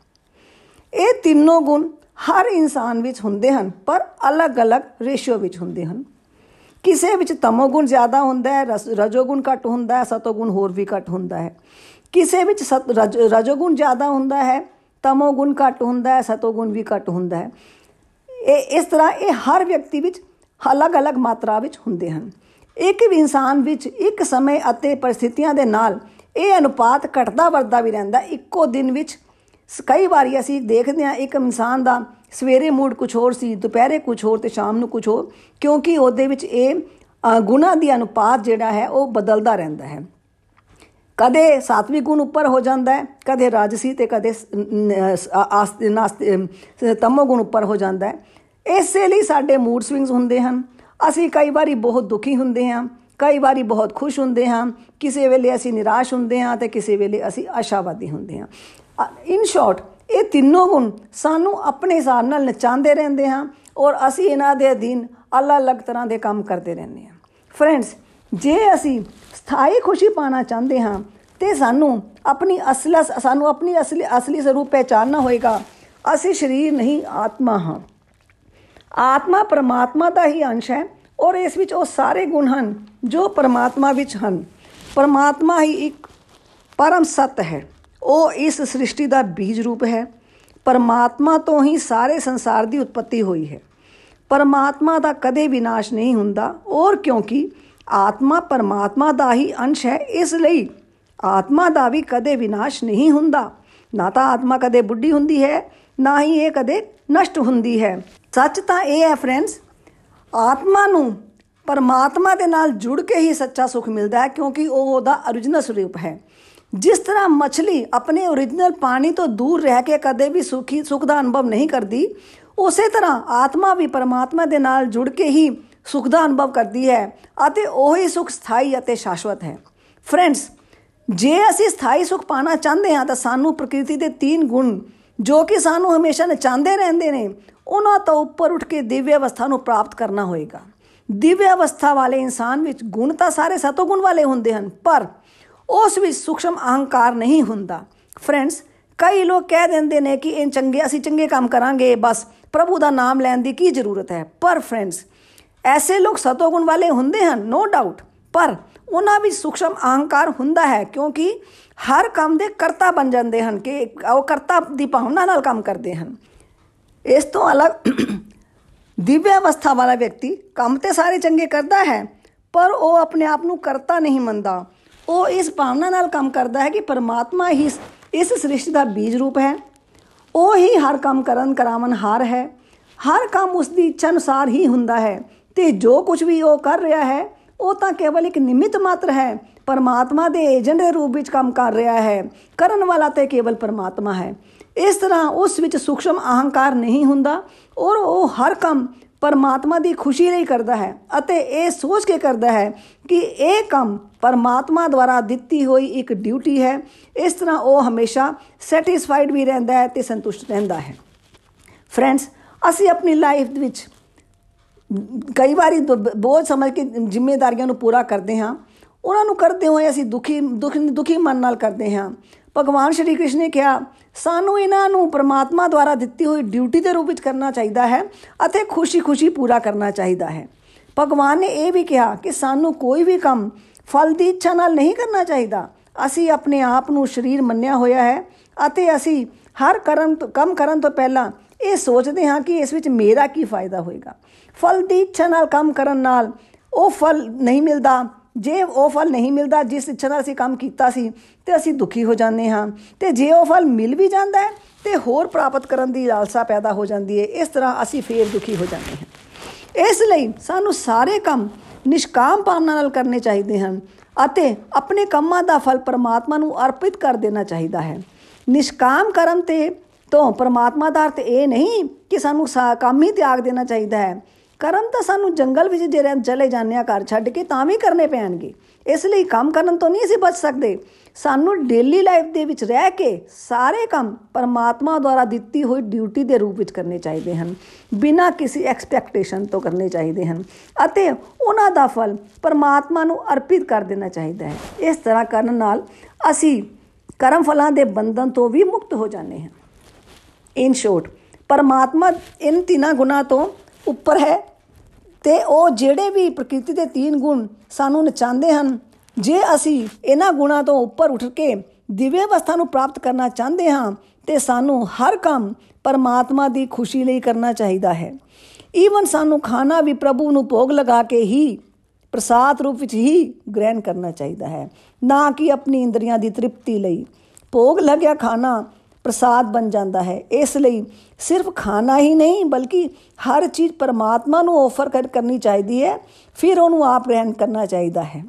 ਇਹ ਤਿੰਨੋਂ ਗੁਣ ਹਰ ਇਨਸਾਨ ਵਿੱਚ ਹੁੰਦੇ ਹਨ, ਪਰ ਅਲੱਗ-ਅਲੱਗ ਰੇਸ਼ੀਓ ਵਿੱਚ ਹੁੰਦੇ ਹਨ। ਕਿਸੇ ਵਿੱਚ ਤਮੋਗੁਣ ਜ਼ਿਆਦਾ ਹੁੰਦਾ ਹੈ ਰਜੋਗੁਣ ਘੱਟ ਹੁੰਦਾ ਹੈ ਸਤੋਗੁਣ ਹੋਰ ਵੀ ਘੱਟ ਹੁੰਦਾ ਹੈ। ਕਿਸੇ ਵਿੱਚ ਰਜੋਗੁਣ ਜ਼ਿਆਦਾ ਹੁੰਦਾ ਹੈ ਤਮੋਗੁਣ ਘੱਟ ਹੁੰਦਾ ਹੈ ਸਤੋਗੁਣ ਵੀ ਘੱਟ ਹੁੰਦਾ ਹੈ। ਇਹ, ਇਸ ਤਰ੍ਹਾਂ ਇਹ ਹਰ ਵਿਅਕਤੀ ਵਿੱਚ ਅਲੱਗ-ਅਲੱਗ ਮਾਤਰਾ ਵਿੱਚ ਹੁੰਦੇ ਹਨ। ਇੱਕ ਵੀ ਇਨਸਾਨ ਵਿੱਚ ਇੱਕ ਸਮੇਂ ਅਤੇ ਪਰਿਸਥਿਤੀਆਂ ਦੇ ਨਾਲ ਇਹ ਅਨੁਪਾਤ ਘਟਦਾ ਵੱਧਦਾ ਵੀ ਰਹਿੰਦਾ, ਇੱਕੋ ਦਿਨ ਵਿੱਚ ਕਈ ਵਾਰੀ ਅਸੀਂ ਦੇਖਦੇ ਹਾਂ, ਇੱਕ ਇਨਸਾਨ ਦਾ ਸਵੇਰੇ ਮੂਡ ਕੁਝ ਹੋਰ ਸੀ, ਦੁਪਹਿਰੇ ਕੁਝ ਹੋਰ ਤੇ ਸ਼ਾਮ ਨੂੰ ਕੁਝ ਹੋਰ, ਕਿਉਂਕਿ ਉਹਦੇ ਵਿੱਚ ਇਹ ਗੁਣਾ ਦੀ ਅਨੁਪਾਤ ਜਿਹੜਾ ਹੈ, ਉਹ ਬਦਲਦਾ ਰਹਿੰਦਾ ਹੈ। ਕਦੇ ਸਾਤਵਿਕ ਗੁਣ ਉੱਪਰ ਹੋ ਜਾਂਦਾ ਹੈ, ਕਦੇ ਰਾਜਸੀ ਤੇ ਕਦੇ ਤਮੋ ਗੁਣ ਉੱਪਰ ਹੋ ਜਾਂਦਾ ਹੈ। ਇਸੇ ਲਈ ਸਾਡੇ ਮੂਡ ਸਵਿੰਗਸ ਹੁੰਦੇ ਹਨ। ਅਸੀਂ ਕਈ ਵਾਰੀ ਬਹੁਤ ਦੁਖੀ ਹੁੰਦੇ ਹਾਂ, ਕਈ ਵਾਰੀ ਬਹੁਤ ਖੁਸ਼ ਹੁੰਦੇ ਹਾਂ, ਕਿਸੇ ਵੇਲੇ ਅਸੀਂ ਨਿਰਾਸ਼ ਹੁੰਦੇ ਹਾਂ ਤੇ ਕਿਸੇ ਵੇਲੇ ਅਸੀਂ ਆਸ਼ਾਵਾਦੀ ਹੁੰਦੇ ਹਾਂ। ਇਨ ਸ਼ਾਰਟ ਇਹ ਤਿੰਨੋਂ ਗੁਣ ਸਾਨੂੰ ਆਪਣੇ ਹਿਸਾਬ ਨਾਲ ਨਚਾਉਂਦੇ ਰਹਿੰਦੇ ਹਾਂ ਔਰ ਅਸੀਂ ਇਹਨਾਂ ਦੇ ਅਧੀਨ ਅਲੱਗ-ਅਲੱਗ ਤਰ੍ਹਾਂ ਦੇ ਕੰਮ ਕਰਦੇ ਰਹਿੰਦੇ ਹਾਂ। ਫਰੈਂਡਸ ਜੇ ਅਸੀਂ ਸਥਾਈ ਖੁਸ਼ੀ ਪਾਣਾ ਚਾਹੁੰਦੇ ਹਾਂ, ਤੇ ਸਾਨੂੰ ਆਪਣੀ ਅਸਲ, ਸਾਨੂੰ ਆਪਣੀ ਅਸਲੀ ਅਸਲੀ ਸਰੂਪ ਪਹਿਚਾਨਣਾ ਹੋਏਗਾ, ਅਸੀਂ ਸਰੀਰ ਨਹੀਂ, ਆਤਮਾ ਹਾਂ। ਆਤਮਾ ਪਰਮਾਤਮਾ ਦਾ ਹੀ ਅੰਸ਼ ਹੈ ਔਰ ਇਸ ਵਿੱਚ ਉਹ ਸਾਰੇ ਗੁਣ ਹਨ ਜੋ ਪਰਮਾਤਮਾ ਵਿੱਚ ਹਨ। ਪਰਮਾਤਮਾ ਹੀ ਇੱਕ ਪਰਮ ਸਤ ਹੈ। ਉਹ ਇਸ ਸ੍ਰਿਸ਼ਟੀ ਦਾ ਬੀਜ ਰੂਪ ਹੈ। ਪਰਮਾਤਮਾ ਤੋਂ ਹੀ ਸਾਰੇ ਸੰਸਾਰ ਦੀ ਉਤਪਤੀ ਹੋਈ ਹੈ। ਪਰਮਾਤਮਾ ਦਾ ਕਦੇ ਵਿਨਾਸ਼ ਨਹੀਂ ਹੁੰਦਾ। ਔਰ ਕਿਉਂਕਿ ਆਤਮਾ ਪਰਮਾਤਮਾ ਦਾ ਹੀ ਅੰਸ਼ ਹੈ, ਇਸ ਲਈ ਆਤਮਾ ਦਾ ਵੀ ਕਦੇ ਵਿਨਾਸ਼ ਨਹੀਂ ਹੁੰਦਾ। ਨਾ ਤਾਂ ਆਤਮਾ ਕਦੇ ਬੁੱਢੀ ਹੁੰਦੀ ਹੈ, ਨਾ ਹੀ ਇਹ ਕਦੇ ਨਸ਼ਟ ਹੁੰਦੀ ਹੈ। ਸੱਚ ਤਾਂ ਇਹ ਹੈ ਫਰੈਂਡਸ, ਆਤਮਾ ਨੂੰ ਪਰਮਾਤਮਾ ਦੇ ਨਾਲ ਜੁੜ ਕੇ ਹੀ ਸੱਚਾ ਸੁਖ ਮਿਲਦਾ ਹੈ, ਕਿਉਂਕਿ ਉਹ ਉਹਦਾ origignal ਸਰੂਪ ਹੈ। ਜਿਸ ਤਰ੍ਹਾਂ ਮੱਛਲੀ ਆਪਣੇ origignal ਪਾਣੀ ਤੋਂ ਦੂਰ ਰਹਿ ਕੇ ਕਦੇ ਵੀ ਸੁਖੀ ਸੁਖ ਦਾ ਅਨੁਭਵ ਨਹੀਂ ਕਰਦੀ ਉਸੇ ਤਰ੍ਹਾਂ ਆਤਮਾ ਵੀ ਪਰਮਾਤਮਾ ਦੇ ਨਾਲ ਜੁੜ ਕੇ ਹੀ ਸੁਖ ਦਾ ਅਨੁਭਵ ਕਰਦੀ ਹੈ ਅਤੇ ਉਹ ਹੀ ਸੁਖ ਸਥਾਈ ਅਤੇ ਸ਼ਾਸ਼ਵਤ ਹੈ ਫਰੈਂਡਸ ਜੇ ਅਸੀਂ ਸਥਾਈ ਸੁਖ ਪਾਣਾ ਚਾਹੁੰਦੇ ਹਾਂ ਤਾਂ ਸਾਨੂੰ ਪ੍ਰਕਿਰਤੀ ਦੇ ਤਿੰਨ ਗੁਣ ਜੋ ਕਿ ਸਾਨੂੰ ਹਮੇਸ਼ਾ ਨਚਾਉਂਦੇ ਰਹਿੰਦੇ ਨੇ ਉਹਨਾਂ ਤੋਂ ਉੱਪਰ ਉੱਠ ਕੇ ਦਿਵਯ ਅਵਸਥਾ ਨੂੰ ਪ੍ਰਾਪਤ ਕਰਨਾ ਹੋਏਗਾ ਦਿਵਯ ਅਵਸਥਾ ਵਾਲੇ ਇਨਸਾਨ ਵਿੱਚ ਗੁਣ ਤਾਂ ਸਾਰੇ ਸਤੋ ਗੁਣ ਵਾਲੇ ਹੁੰਦੇ ਹਨ ਪਰ ਉਸ ਵਿੱਚ ਸੂਖਸ਼ਮ ਅਹੰਕਾਰ ਨਹੀਂ ਹੁੰਦਾ। ਫਰੈਂਡਸ ਕਈ ਲੋਕ ਕਹਿ ਦਿੰਦੇ ਨੇ ਕਿ ਇਹ ਚੰਗੇ ਅਸੀਂ ਚੰਗੇ ਕੰਮ ਕਰਾਂਗੇ, ਬਸ ਪ੍ਰਭੂ ਦਾ ਨਾਮ ਲੈਣ ਦੀ ਕੀ ਜ਼ਰੂਰਤ ਹੈ? ਪਰ ਫਰੈਂਡਸ ਐਸੇ ਲੋਕ ਸਤੋ ਗੁਣ ਵਾਲੇ ਹੁੰਦੇ ਹਨ ਨੋ ਡਾਊਟ ਪਰ ਉਹਨਾਂ ਵਿੱਚ ਸੂਖਸ਼ਮ ਅਹੰਕਾਰ ਹੁੰਦਾ ਹੈ ਕਿਉਂਕਿ ਹਰ ਕੰਮ ਦੇ ਕਰਤਾ ਬਣ ਜਾਂਦੇ ਹਨ ਕਿ ਉਹ ਕਰਤਾ ਦੀ ਭਾਵਨਾ ਨਾਲ ਕੰਮ ਕਰਦੇ ਹਨ। ਇਸ ਤੋਂ ਅਲੱਗ <coughs> ਦਿਵਯ ਅਵਸਥਾ ਵਾਲਾ ਵਿਅਕਤੀ ਕੰਮ ਤੇ ਸਾਰੇ ਚੰਗੇ ਕਰਦਾ ਹੈ, ਪਰ ਉਹ ਆਪਣੇ ਆਪ ਨੂੰ ਕਰਤਾ ਨਹੀਂ ਮੰਨਦਾ। ਉਹ ਇਸ ਭਾਵਨਾ ਨਾਲ ਕੰਮ ਕਰਦਾ ਹੈ ਕਿ ਪਰਮਾਤਮਾ ਹੀ ਇਸ ਸ੍ਰਿਸ਼ਟੀ ਦਾ ਬੀਜ ਰੂਪ ਹੈ। ਉਹ ਹੀ ਹਰ ਕੰਮ ਕਰਨ ਕਰਾਵਨ ਹਾਰ ਹੈ। ਹਰ ਕੰਮ ਉਸ ਦੀ ਇੱਛਾ ਅਨੁਸਾਰ ਹੀ ਹੁੰਦਾ ਹੈ ਤੇ ਜੋ ਕੁਝ ਵੀ ਉਹ ਕਰ ਰਿਹਾ ਹੈ, ਉਹ ਤਾਂ ਕੇਵਲ ਇੱਕ ਨਿਮਿਤ ਮਾਤਰ ਹੈ। ਪਰਮਾਤਮਾ ਦੇ ਏਜੰਟ ਦੇ ਰੂਪ ਵਿੱਚ ਕੰਮ ਕਰ ਰਿਹਾ ਹੈ। ਕਰਨ ਵਾਲਾ ਤੇ ਕੇਵਲ ਪਰਮਾਤਮਾ ਹੈ। ਇਸ ਤਰ੍ਹਾਂ ਉਸ ਵਿੱਚ ਸੂਖਸ਼ਮ ਅਹੰਕਾਰ ਨਹੀਂ ਹੁੰਦਾ ਔਰ ਉਹ ਹਰ ਕੰਮ ਪਰਮਾਤਮਾ ਦੀ ਖੁਸ਼ੀ ਲਈ ਕਰਦਾ ਹੈ ਅਤੇ ਇਹ ਸੋਚ ਕੇ ਕਰਦਾ ਹੈ ਕਿ ਇਹ ਕੰਮ ਪਰਮਾਤਮਾ ਦੁਆਰਾ ਦਿੱਤੀ ਹੋਈ ਇੱਕ ਡਿਊਟੀ ਹੈ। ਇਸ ਤਰ੍ਹਾਂ ਉਹ ਹਮੇਸ਼ਾ ਸੈਟੀਸਫਾਈਡ ਵੀ ਰਹਿੰਦਾ ਹੈ ਤੇ ਸੰਤੁਸ਼ਟ ਰਹਿੰਦਾ ਹੈ। ਫਰੈਂਡਸ, ਅਸੀਂ ਆਪਣੀ ਲਾਈਫ ਵਿੱਚ ਕਈ ਵਾਰੀ ਬੋਝ ਸਮਝ ਕੇ ਜ਼ਿੰਮੇਵਾਰੀਆਂ ਨੂੰ ਪੂਰਾ ਕਰਦੇ ਹਾਂ। ਉਹਨਾਂ ਨੂੰ ਕਰਦੇ ਹੋਏ ਅਸੀਂ ਦੁਖੀ ਦੁਖੀ ਮਨ ਨਾਲ ਕਰਦੇ ਹਾਂ। ਭਗਵਾਨ ਸ਼੍ਰੀ ਕ੍ਰਿਸ਼ਨ ਨੇ ਕਿਹਾ, ਸਾਨੂੰ ਇਹਨਾਂ ਨੂੰ ਪ੍ਰਮਾਤਮਾ ਦੁਆਰਾ ਦਿੱਤੀ ਹੋਈ ਡਿਊਟੀ ਦੇ ਰੂਪ ਵਿੱਚ ਕਰਨਾ ਚਾਹੀਦਾ ਹੈ ਅਤੇ ਖੁਸ਼ੀ-ਖੁਸ਼ੀ ਪੂਰਾ ਕਰਨਾ ਚਾਹੀਦਾ ਹੈ। ਭਗਵਾਨ ਨੇ ਇਹ ਵੀ ਕਿਹਾ ਕਿ ਸਾਨੂੰ ਕੋਈ ਵੀ ਕੰਮ ਫਲ ਦੀ ਇੱਛਾ ਨਾਲ ਨਹੀਂ ਕਰਨਾ ਚਾਹੀਦਾ। ਅਸੀਂ ਆਪਣੇ ਆਪ ਨੂੰ ਸਰੀਰ ਮੰਨਿਆ ਹੋਇਆ ਹੈ ਅਤੇ ਅਸੀਂ ਹਰ ਕਰਮ ਕੰਮ ਕਰਨ ਤੋਂ ਪਹਿਲਾਂ ਇਹ ਸੋਚਦੇ ਹਾਂ ਕਿ ਇਸ ਵਿੱਚ ਮੇਰਾ ਕੀ ਫਾਇਦਾ ਹੋਏਗਾ। ਫਲ ਦੀ ਇੱਛਾ ਨਾਲ ਕੰਮ ਕਰਨ ਨਾਲ ਉਹ ਫਲ ਨਹੀਂ ਮਿਲਦਾ ਜੇ ਉਹ ਫਲ ਨਹੀਂ ਮਿਲਦਾ, ਜਿਸ ਇੱਛਾ ਨਾਲ ਅਸੀਂ ਕੰਮ ਕੀਤਾ ਸੀ, ਤੇ ਅਸੀਂ ਦੁਖੀ ਹੋ ਜਾਂਦੇ ਹਾਂ। ਤੇ ਜੇ ਉਹ ਫਲ ਮਿਲ ਵੀ ਜਾਂਦਾ ਹੈ, ਤੇ ਹੋਰ ਪ੍ਰਾਪਤ ਕਰਨ ਦੀ ਲਾਲਸਾ ਪੈਦਾ ਹੋ ਜਾਂਦੀ ਹੈ। ਇਸ ਤਰ੍ਹਾਂ ਅਸੀਂ ਫੇਰ ਦੁਖੀ ਹੋ ਜਾਂਦੇ ਹਾਂ। ਇਸ ਲਈ ਸਾਨੂੰ ਸਾਰੇ ਕੰਮ ਨਿਸ਼ਕਾਮ ਭਾਵਨਾ ਨਾਲ ਕਰਨੇ ਚਾਹੀਦੇ ਹਨ ਅਤੇ ਆਪਣੇ ਕੰਮਾਂ ਦਾ ਫਲ ਪਰਮਾਤਮਾ ਨੂੰ ਅਰਪਿਤ ਕਰ ਦੇਣਾ ਚਾਹੀਦਾ ਹੈ। ਨਿਸ਼ਕਾਮ ਕਰਮ ਤੇ ਤੋਂ ਪਰਮਾਤਮਾ ਦਾ ਅਰਥ ਇਹ ਨਹੀਂ ਕਿ ਸਾਨੂੰ ਕੰਮ ਹੀ ਤਿਆਗ ਦੇਣਾ ਚਾਹੀਦਾ ਹੈ। ਕਰਮ ਤਾਂ ਸਾਨੂੰ ਜੰਗਲ ਵਿੱਚ ਜੇ ਚਲੇ ਜਾਂਦੇ ਆ ਘਰ ਛੱਡ ਕੇ ਤਾਂ ਵੀ ਕਰਨੇ ਪੈਣਗੇ। ਇਸ ਲਈ ਕੰਮ ਕਰਨ ਤੋਂ ਨਹੀਂ ਅਸੀਂ ਬਚ ਸਕਦੇ। ਸਾਨੂੰ ਡੇਲੀ ਲਾਈਫ ਦੇ ਵਿੱਚ ਰਹਿ ਕੇ ਸਾਰੇ ਕੰਮ ਪਰਮਾਤਮਾ ਦੁਆਰਾ ਦਿੱਤੀ ਹੋਈ ਡਿਊਟੀ ਦੇ ਰੂਪ ਵਿੱਚ ਕਰਨੇ ਚਾਹੀਦੇ ਹਨ। ਬਿਨਾਂ ਕਿਸੇ ਐਕਸਪੈਕਟੇਸ਼ਨ ਤੋਂ ਕਰਨੇ ਚਾਹੀਦੇ ਹਨ ਅਤੇ ਉਹਨਾਂ ਦਾ ਫਲ ਪਰਮਾਤਮਾ ਨੂੰ ਅਰਪਿਤ ਕਰ ਦੇਣਾ ਚਾਹੀਦਾ ਹੈ। ਇਸ ਤਰ੍ਹਾਂ ਕਰਨ ਨਾਲ ਅਸੀਂ ਕਰਮ ਫਲਾਂ ਦੇ ਬੰਧਨ ਤੋਂ ਵੀ ਮੁਕਤ ਹੋ ਜਾਂਦੇ ਹਾਂ। ਇਨ ਸ਼ੋਰਟ ਪਰਮਾਤਮਾ ਇਨ ਤਿੰਨਾਂ ਗੁਣਾ ਤੋਂ ਉੱਪਰ ਹੈ ਤੇ ਉਹ ਜਿਹੜੇ ਵੀ ਪ੍ਰਕਿਰਤੀ ਦੇ ਤੀਨ ਗੁਣ ਸਾਨੂੰ ਨਚਾਉਂਦੇ ਹਨ, ਜੇ ਅਸੀਂ ਇਹਨਾਂ ਗੁਣਾਂ ਤੋਂ ਉੱਪਰ ਉੱਠ ਕੇ ਦਿਵਯ ਅਵਸਥਾ ਨੂੰ ਪ੍ਰਾਪਤ ਕਰਨਾ ਚਾਹੁੰਦੇ ਹਾਂ, ਤੇ ਸਾਨੂੰ ਹਰ ਕੰਮ ਪਰਮਾਤਮਾ ਦੀ ਖੁਸ਼ੀ ਲਈ ਕਰਨਾ ਚਾਹੀਦਾ ਹੈ। ਈਵਨ ਸਾਨੂੰ ਖਾਣਾ ਵੀ ਪ੍ਰਭੂ ਨੂੰ ਭੋਗ ਲਗਾ ਕੇ ਹੀ ਪ੍ਰਸਾਦ ਰੂਪ ਵਿੱਚ ਹੀ ਗ੍ਰਹਿਣ ਕਰਨਾ ਚਾਹੀਦਾ ਹੈ, ਨਾ ਕਿ ਆਪਣੀ ਇੰਦਰੀਆਂ ਦੀ ਤ੍ਰਿਪਤੀ ਲਈ। ਭੋਗ ਲੱਗਿਆ ਖਾਣਾ ਪ੍ਰਸਾਦ ਬਣ ਜਾਂਦਾ ਹੈ। ਇਸ ਲਈ ਸਿਰਫ ਖਾਣਾ ਹੀ ਨਹੀਂ, ਬਲਕਿ ਹਰ ਚੀਜ਼ ਪਰਮਾਤਮਾ ਨੂੰ ਆਫਰ ਕਰਨੀ ਚਾਹੀਦੀ ਹੈ। ਫਿਰ ਉਹਨੂੰ ਆਪ ਗ੍ਰਹਿਣ ਕਰਨਾ ਚਾਹੀਦਾ ਹੈ।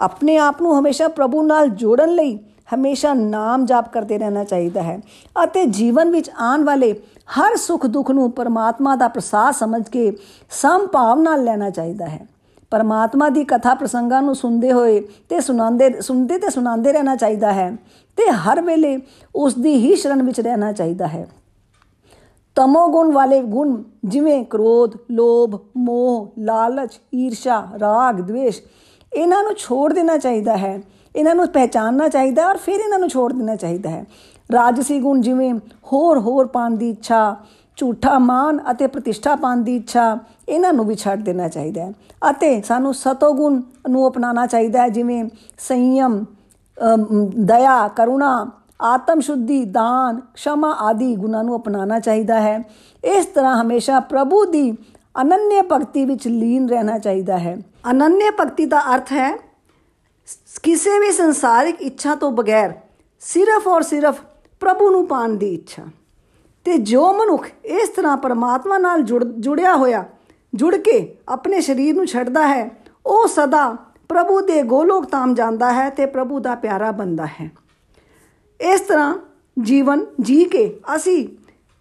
ਆਪਣੇ ਆਪ ਨੂੰ ਹਮੇਸ਼ਾ ਪ੍ਰਭੂ ਨਾਲ ਜੋੜਨ ਲਈ ਹਮੇਸ਼ਾ ਨਾਮ ਜਾਪ ਕਰਦੇ ਰਹਿਣਾ ਚਾਹੀਦਾ ਹੈ ਅਤੇ ਜੀਵਨ ਵਿੱਚ ਆਉਣ ਵਾਲੇ ਹਰ ਸੁੱਖ ਦੁੱਖ ਨੂੰ ਪਰਮਾਤਮਾ ਦਾ ਪ੍ਰਸਾਦ ਸਮਝ ਕੇ ਸੰਭਾਵ ਨਾਲ ਲੈਣਾ ਚਾਹੀਦਾ ਹੈ। ਪਰਮਾਤਮਾ ਦੀ ਕਥਾ ਪ੍ਰਸੰਗਾਂ ਨੂੰ ਸੁਣਦੇ ਹੋਏ ਤੇ ਸੁਣਾਉਂਦੇ ਸੁਣਦੇ ਤੇ ਸੁਣਾਉਂਦੇ ਰਹਿਣਾ ਚਾਹੀਦਾ ਹੈ ਤੇ ਹਰ ਵੇਲੇ ਉਸ ਦੀ ਹੀ ਸ਼ਰਨ ਵਿੱਚ ਰਹਿਣਾ ਚਾਹੀਦਾ ਹੈ। ਤਮੋ ਗੁਣ ਵਾਲੇ ਗੁਣ ਜਿਵੇਂ ਕ੍ਰੋਧ, ਲੋਭ, ਮੋਹ, ਲਾਲਚ, ਈਰਸ਼ਾ, ਰਾਗ, ਦਵੇਸ਼ ਇਹਨਾਂ ਨੂੰ ਛੋੜ ਦੇਣਾ ਚਾਹੀਦਾ ਹੈ। ਇਹਨਾਂ ਨੂੰ ਪਹਿਚਾਨਣਾ ਚਾਹੀਦਾ ਔਰ ਫਿਰ ਇਹਨਾਂ ਨੂੰ ਛੋੜ ਦੇਣਾ ਚਾਹੀਦਾ ਹੈ। ਰਾਜਸੀ ਗੁਣ ਜਿਵੇਂ ਹੋਰ ਹੋਰ ਪਾਣ ਦੀ ਇੱਛਾ ਝੂਠਾ ਮਾਨ ਅਤੇ ਪ੍ਰਤਿਸ਼ਠਾ ਪਾਣ ਦੀ ਇੱਛਾ ਇਹਨਾਂ ਨੂੰ ਵੀ ਛੱਡ ਦੇਣਾ ਚਾਹੀਦਾ ਹੈ। ਅਤੇ ਸਾਨੂੰ ਸਤੋ ਗੁਣ ਨੂੰ ਅਪਣਾਉਣਾ ਚਾਹੀਦਾ ਹੈ, ਜਿਵੇਂ ਸੰਯਮ ਦਇਆ, ਕਰੁਣਾ, ਆਤਮ ਸ਼ੁੱਧੀ, ਦਾਨ ਖਸ਼ਮਾ ਆਦਿ ਗੁਣਾਂ ਨੂੰ ਅਪਣਾਉਣਾ ਚਾਹੀਦਾ ਹੈ। ਇਸ ਤਰ੍ਹਾਂ ਹਮੇਸ਼ਾ ਪ੍ਰਭੂ ਦੀ ਅਨੰਨਯ ਭਗਤੀ ਵਿੱਚ ਲੀਨ ਰਹਿਣਾ ਚਾਹੀਦਾ ਹੈ। ਅਨੰਨਯ ਭਗਤੀ ਦਾ ਅਰਥ ਹੈ, ਕਿਸੇ ਵੀ ਸੰਸਾਰਿਕ ਇੱਛਾ ਤੋਂ ਬਗੈਰ ਸਿਰਫ ਔਰ ਸਿਰਫ ਪ੍ਰਭੂ ਨੂੰ ਪਾਣ ਦੀ ਇੱਛਾ। ਤੇ ਜੋ ਮਨੁੱਖ ਇਸ ਤਰ੍ਹਾਂ ਪਰਮਾਤਮਾ ਨਾਲ ਜੁੜਿਆ ਹੋਇਆ ਜੁੜ ਕੇ ਆਪਣੇ ਸਰੀਰ ਨੂੰ ਛੱਡਦਾ ਹੈ, ਉਹ ਸਦਾ ਪ੍ਰਭੂ ਦੇ ਗੋਲੋਕ ਧਾਮ ਜਾਂਦਾ ਹੈ ਤੇ ਪ੍ਰਭੂ ਦਾ ਪਿਆਰਾ ਬੰਦਾ ਹੈ। ਇਸ ਤਰ੍ਹਾਂ ਜੀਵਨ ਜੀ ਕੇ ਅਸੀਂ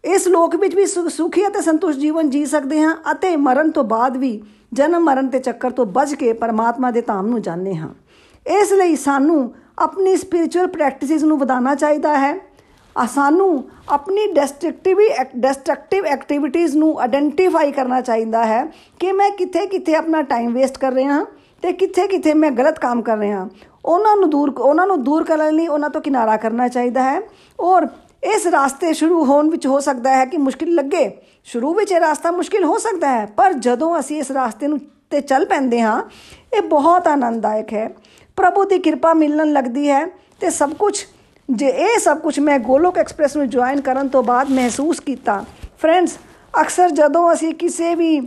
ਇਸ ਲੋਕ ਵਿੱਚ ਵੀ ਸੁਖੀ ਅਤੇ ਸੰਤੁਸ਼ਟ ਜੀਵਨ ਜੀ ਸਕਦੇ ਹਾਂ ਅਤੇ ਮਰਨ ਤੋਂ ਬਾਅਦ ਵੀ ਜਨਮ ਮਰਨ ਦੇ ਚੱਕਰ ਤੋਂ ਬਚ ਕੇ ਪਰਮਾਤਮਾ ਦੇ ਧਾਮ ਨੂੰ ਜਾਣਦੇ ਹਾਂ। ਇਸ ਲਈ ਸਾਨੂੰ ਆਪਣੀ ਸਪਿਰਚੁਅਲ ਪ੍ਰੈਕਟਿਸਿਸ ਨੂੰ ਵਧਾਉਣਾ ਚਾਹੀਦਾ ਹੈ। ਸਾਨੂੰ ਆਪਣੀ ਡਿਸਟਰਕਟਿਵ ਡਿਸਟਰਕਟਿਵ ਐਕਟੀਵਿਟੀਜ਼ ਨੂੰ ਆਇਡੈਂਟੀਫਾਈ ਕਰਨਾ ਚਾਹੀਦਾ ਹੈ ਕਿ ਮੈਂ ਕਿੱਥੇ ਕਿੱਥੇ ਆਪਣਾ ਟਾਈਮ ਵੇਸਟ ਕਰ ਰਿਹਾ ਹਾਂ ਤੇ ਕਿੱਥੇ ਕਿੱਥੇ ਮੈਂ ਗਲਤ ਕੰਮ ਕਰ ਰਿਹਾ ਹਾਂ। ਉਹਨਾਂ ਨੂੰ ਦੂਰ, ਉਹਨਾਂ ਨੂੰ ਦੂਰ ਕਰਨ ਲਈ ਉਹਨਾਂ ਤੋਂ ਕਿਨਾਰਾ ਕਰਨਾ ਚਾਹੀਦਾ ਹੈ। ਔਰ ਇਸ ਰਾਸਤੇ ਸ਼ੁਰੂ ਹੋਣ ਵਿੱਚ ਹੋ ਸਕਦਾ ਹੈ ਕਿ ਮੁਸ਼ਕਿਲ ਲੱਗੇ। ਸ਼ੁਰੂ ਵਿੱਚ ਇਹ ਰਾਸਤਾ ਮੁਸ਼ਕਿਲ ਹੋ ਸਕਦਾ ਹੈ, ਪਰ ਜਦੋਂ ਅਸੀਂ ਇਸ ਰਾਸਤੇ ਨੂੰ ਤੇ ਚੱਲ ਪੈਂਦੇ ਹਾਂ, ਇਹ ਬਹੁਤ ਆਨੰਦਦਾਇਕ ਹੈ। ਪ੍ਰਭੂ ਦੀ ਕਿਰਪਾ ਮਿਲਣ ਲੱਗਦੀ ਹੈ ਤੇ ਸਭ ਕੁਝ ਜੇ ਇਹ ਸਭ ਕੁਝ ਮੈਂ ਗੋਲੋਕ ਐਕਸਪ੍ਰੈਸ ਨੂੰ ਜੁਆਇਨ ਕਰਨ ਤੋਂ ਬਾਅਦ ਮਹਿਸੂਸ ਕੀਤਾ, ਫਰੈਂਡਸ, ਅਕਸਰ ਜਦੋਂ ਅਸੀਂ ਕਿਸੇ ਵੀ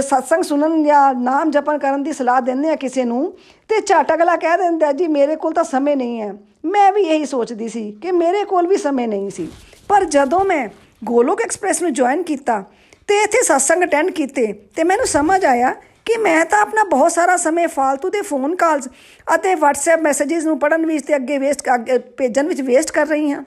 ਸਤਸੰਗ ਸੁਣਨ ਜਾਂ ਨਾਮ ਜਪਨ ਕਰਨ ਦੀ ਸਲਾਹ ਦਿੰਦੇ ਆ ਕਿਸੇ ਨੂੰ, ਤੇ ਝਟਕਲਾ ਕਹਿ ਦਿੰਦਾ ਜੀ, ਮੇਰੇ ਕੋਲ ਤਾਂ ਸਮੇਂ ਨਹੀਂ ਹੈ। ਮੈਂ ਵੀ ਇਹੀ ਸੋਚਦੀ ਸੀ ਕਿ ਮੇਰੇ ਕੋਲ ਵੀ ਸਮੇਂ ਨਹੀਂ ਸੀ। ਪਰ ਜਦੋਂ ਮੈਂ ਗੋਲੋਕ ਐਕਸਪ੍ਰੈਸ ਨੂੰ ਜੁਆਇਨ ਕੀਤਾ ਤੇ ਇੱਥੇ ਸਤਸੰਗ ਅਟੈਂਡ ਕੀਤੇ, ਤੇ ਮੈਨੂੰ ਸਮਝ ਆਇਆ ਕਿ ਮੈਂ ਤਾਂ ਆਪਣਾ ਬਹੁਤ ਸਾਰਾ ਸਮੇਂ ਫालतू ਦੇ ਫੋਨ ਕਾਲਸ ਅਤੇ WhatsApp ਮੈਸੇजेस ਨੂੰ ਪੜਨ ਵਿੱਚ ਤੇ ਅੱਗੇ ਵੇਸਟ ਭੇਜਣ ਵਿੱਚ ਵੇਸਟ ਕਰ ਰਹੀ ਹਾਂ।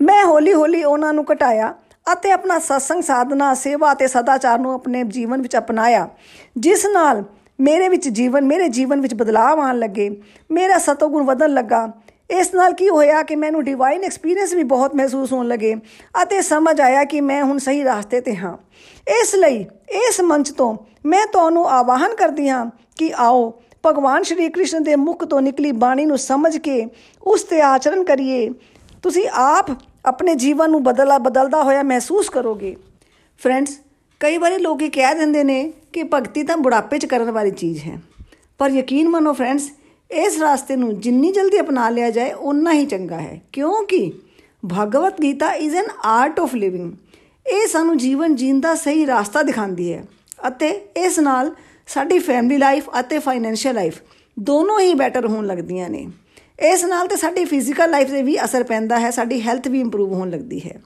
ਮੈਂ ਹੌਲੀ-ਹੌਲੀ ਉਹਨਾਂ ਨੂੰ ਘਟਾਇਆ ਅਤੇ ਆਪਣਾ ਸਤਸੰਗ ਸਾਧਨਾ, ਸੇਵਾ ਤੇ ਸਦਾਚਾਰ ਨੂੰ ਆਪਣੇ ਜੀਵਨ ਵਿੱਚ ਅਪਣਾਇਆ, ਜਿਸ ਨਾਲ ਮੇਰੇ ਵਿੱਚ ਜੀਵਨ ਮੇਰੇ ਜੀਵਨ ਵਿੱਚ ਬਦਲਾਅ ਆਉਣ ਲੱਗੇ, ਮੇਰਾ ਸਤੋਗੁਣ ਵਧਣ ਲੱਗਾ ਇਸ ਨਾਲ ਕੀ ਹੋਇਆ ਕਿ ਮੈਨੂੰ ਡਿਵਾਈਨ ਐਕਸਪੀਰੀਅੰਸ ਵੀ ਬਹੁਤ ਮਹਿਸੂਸ ਹੋਣ ਲੱਗੇ ਅਤੇ ਸਮਝ ਆਇਆ ਕਿ ਮੈਂ ਹੁਣ ਸਹੀ ਰਸਤੇ ਤੇ ਹਾਂ। ਇਸ ਲਈ ਇਸ ਮੰਚ ਤੋਂ ਮੈਂ ਤੁਹਾਨੂੰ ਆਵਾਹਨ ਕਰਦੀ ਹਾਂ ਕਿ ਆਓ, ਭਗਵਾਨ ਸ਼੍ਰੀ ਕ੍ਰਿਸ਼ਨ ਦੇ ਮੁਖ ਤੋਂ ਨਿਕਲੀ ਬਾਣੀ ਨੂੰ ਸਮਝ ਕੇ ਉਸ ਤੇ ਆਚਰਣ ਕਰੀਏ। ਤੁਸੀਂ ਆਪ ਆਪਣੇ ਜੀਵਨ ਨੂੰ ਬਦਲਾ ਬਦਲਦਾ ਹੋਇਆ ਮਹਿਸੂਸ ਕਰੋਗੇ। ਫਰੈਂਡਸ ਕਈ ਵਾਰੀ ਲੋਕ ਇਹ ਕਹਿ ਦਿੰਦੇ ਨੇ ਕਿ ਭਗਤੀ ਤਾਂ ਬੁਢਾਪੇ 'ਚ ਕਰਨ ਵਾਲੀ ਚੀਜ਼ ਹੈ। ਪਰ ਯਕੀਨ ਮੰਨੋ ਫਰੈਂਡਸ ਇਸ ਰਾਸਤੇ ਨੂੰ ਜਿੰਨੀ ਜਲਦੀ ਅਪਣਾ ਲਿਆ ਜਾਏ ਉਨਾ ਹੀ ਚੰਗਾ ਹੈ। ਕਿਉਂਕਿ Bhagavad Gita is an art of living ਇਹ ਸਾਨੂੰ ਜੀਵਨ ਜੀਣ ਦਾ ਸਹੀ ਰਸਤਾ ਦਿਖਾਉਂਦੀ ਹੈ ਅਤੇ ਇਸ ਨਾਲ ਸਾਡੀ ਫੈਮਿਲੀ ਲਾਈਫ ਅਤੇ ਫਾਈਨੈਂਸ਼ੀਅਲ ਲਾਈਫ ਦੋਨੋਂ ਹੀ ਬੈਟਰ ਹੋਣ ਲੱਗਦੀਆਂ ਨੇ। ਇਸ ਨਾਲ ਤੇ ਸਾਡੀ ਫਿਜ਼ੀਕਲ ਲਾਈਫ ਤੇ ਵੀ ਅਸਰ ਪੈਂਦਾ ਹੈ, ਸਾਡੀ ਹੈਲਥ ਵੀ ਇੰਪਰੂਵ ਹੋਣ ਲੱਗਦੀ ਹੈ।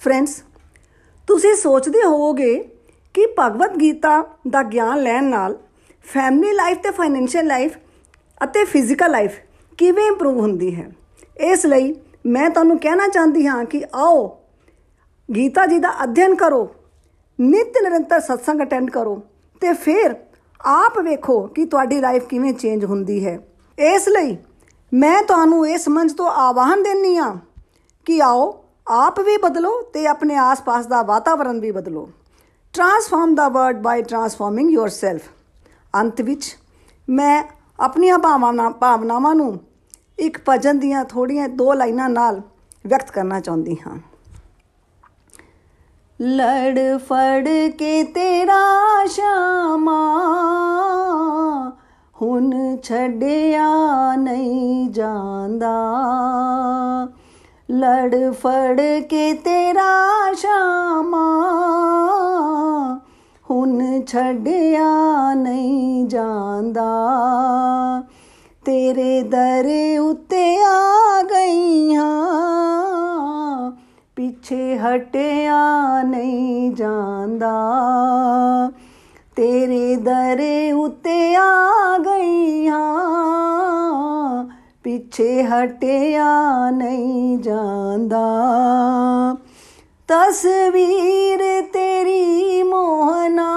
ਫਰੈਂਡਸ ਤੁਸੀਂ ਸੋਚਦੇ ਹੋਵੋਗੇ ਕਿ ਭਗਵਤ ਗੀਤਾ ਦਾ ਗਿਆਨ ਲੈਣ ਨਾਲ ਫੈਮਿਲੀ ਲਾਈਫ ਤੇ ਫਾਈਨੈਂਸ਼ੀਅਲ ਲਾਈਫ ਅਤੇ ਫਿਜ਼ੀਕਲ ਲਾਈਫ ਕਿਵੇਂ ਇੰਪਰੂਵ ਹੁੰਦੀ ਹੈ? ਇਸ ਲਈ ਮੈਂ ਤੁਹਾਨੂੰ ਕਹਿਣਾ ਚਾਹੁੰਦੀ ਹਾਂ ਕਿ ਆਓ ਗੀਤਾ ਜੀ ਦਾ ਅਧਿਐਨ ਕਰੋ, ਨਿਤ ਨਿਰੰਤਰ ਸਤਸੰਗ ਅਟੈਂਡ ਕਰੋ ਤੇ ਫਿਰ ਆਪ ਵੇਖੋ ਕਿ ਤੁਹਾਡੀ ਲਾਈਫ ਕਿਵੇਂ ਚੇਂਜ ਹੁੰਦੀ ਹੈ। ਇਸ ਲਈ ਮੈਂ ਤੁਹਾਨੂੰ ਇਸ ਮੰਚ ਤੋਂ ਆਵਾਹਨ ਦੇਣੀ ਆ ਕਿ ਆਓ ਆਪ ਵੀ ਬਦਲੋ ਤੇ ਆਪਣੇ ਆਸ-ਪਾਸ ਦਾ ਵਾਤਾਵਰਣ ਵੀ ਬਦਲੋ। Transform the world by transforming yourself ਅੰਤ ਵਿੱਚ ਮੈਂ ਆਪਣੀਆਂ ਭਾਵਨਾਵਾਂ ਭਾਵਨਾਵਾਂ ਨੂੰ ਇੱਕ ਭਜਨ ਦੀਆਂ ਥੋੜੀਆਂ ਦੋ ਲਾਈਨਾਂ ਨਾਲ ਵਿਅਕਤ ਕਰਨਾ ਚਾਹੁੰਦੀ ਹਾਂ। ਲੜ ਫੜ ਕੇ ਤੇਰਾ ਸ਼ਾਮਾ ਹੁਣ ਛੱਡਿਆ ਨਹੀਂ ਜਾਂਦਾ। ਲੜ ਫੜ ਕੇ ਤੇਰਾ ਸ਼ਾਮਾ ਹੁਣ ਛੱਡਿਆ ਨਹੀਂ ਜਾਂਦਾ। ਤੇਰੇ ਦਰ ਉੱਤੇ ਆ ਗਈਆਂ, ਪਿੱਛੇ ਹਟਿਆ ਨਹੀਂ ਜਾਂਦਾ। ਤੇਰੇ ਦਰੇ ਉਤੇ ਆ ਗਈਆਂ, ਪਿੱਛੇ ਹਟਿਆ ਨਹੀਂ ਜਾਂਦਾ। ਤਸਵੀਰ ਤੇਰੀ ਮੋਹਨਾ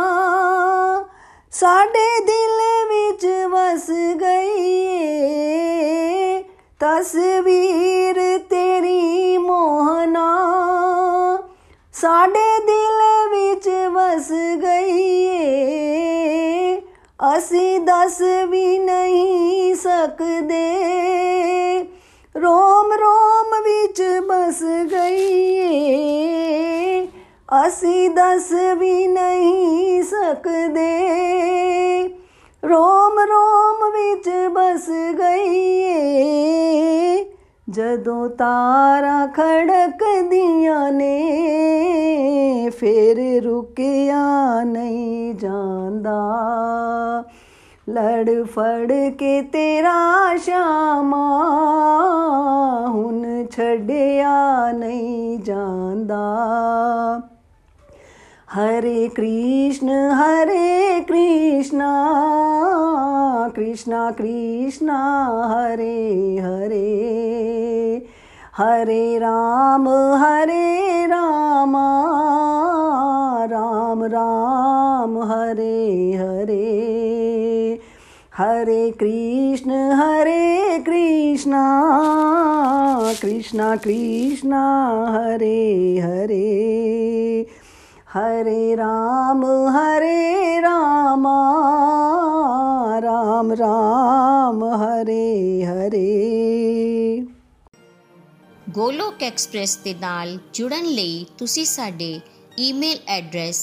ਸਾਡੇ ਦਿਲ ਵਿੱਚ ਵਸ ਗਈ ਏ ਤਸਵੀਰ ਤੇਰੀ ਮੋਹਨਾ ਸਾਡੇ ਦਿਲ ਵਿੱਚ ਵਸ ਗਈ ਏ ਅਸੀਂ ਦੱਸ ਵੀ ਨਹੀਂ ਸਕਦੇ। ਰੋਮ ਰੋਮ ਵਿੱਚ ਬਸ ਗਈ ਅਸੀਂ ਦੱਸ ਵੀ ਨਹੀਂ ਸਕਦੇ। ਰੋਮ ਰੋਮ ਵਿੱਚ ਬਸ ਗਈ ਏ ਜਦੋਂ ਤਾਰਾ ਖੜਕਦੀਆਂ ਨੇ, ਫੇਰ ਰੁਕਿਆ ਨਹੀਂ ਜਾਂਦਾ। ਲੜ ਫੜ ਕੇ ਤੇਰਾ ਸ਼ਾਮਾ ਹੁਣ ਛੱਡਿਆ ਨਹੀਂ ਜਾਂਦਾ। ਹਰੇ ਕ੍ਰਿਸ਼ਨ ਹਰੇ ਕ੍ਰਿਸ਼ਨ ਕ੍ਰਿਸ਼ਨ ਕ੍ਰਿਸ਼ਨ, ਹਰੇ ਹਰੇ। ਹਰੇ ਰਾਮ, ਹਰੇ ਰਾਮਾ, ਰਾਮ ਰਾਮ, ਹਰੇ ਹਰੇ। हरे कृष्ण हरे कृष्णा कृष्णा कृष्णा हरे हरे हरे राम हरे राम राम राम हरे हरे ਗੋਲੋਕ ਐਕਸਪ੍ਰੈਸ ਦੇ ਨਾਲ ਜੁੜਨ ਲਈ ਤੁਸੀਂ ਸਾਡੇ ਈਮੇਲ ਐਡਰੈਸ